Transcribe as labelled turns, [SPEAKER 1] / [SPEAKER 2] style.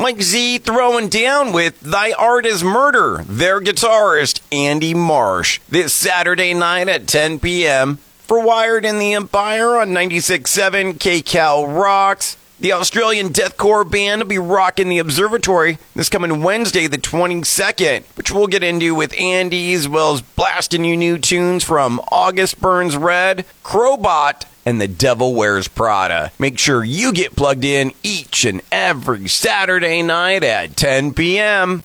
[SPEAKER 1] Mike Z throwing down with Thy Art is Murder, their guitarist Andy Marsh, this Saturday night at 10 p.m. For Wired in the Empire on 96.7 KCal Rocks. The Australian deathcore band will be rocking the observatory this coming Wednesday, the 22nd, which we'll get into with Andy, as well as blasting you new tunes from August Burns Red, Crobot, and The Devil Wears Prada. Make sure you get plugged in each and every Saturday night at 10 p.m.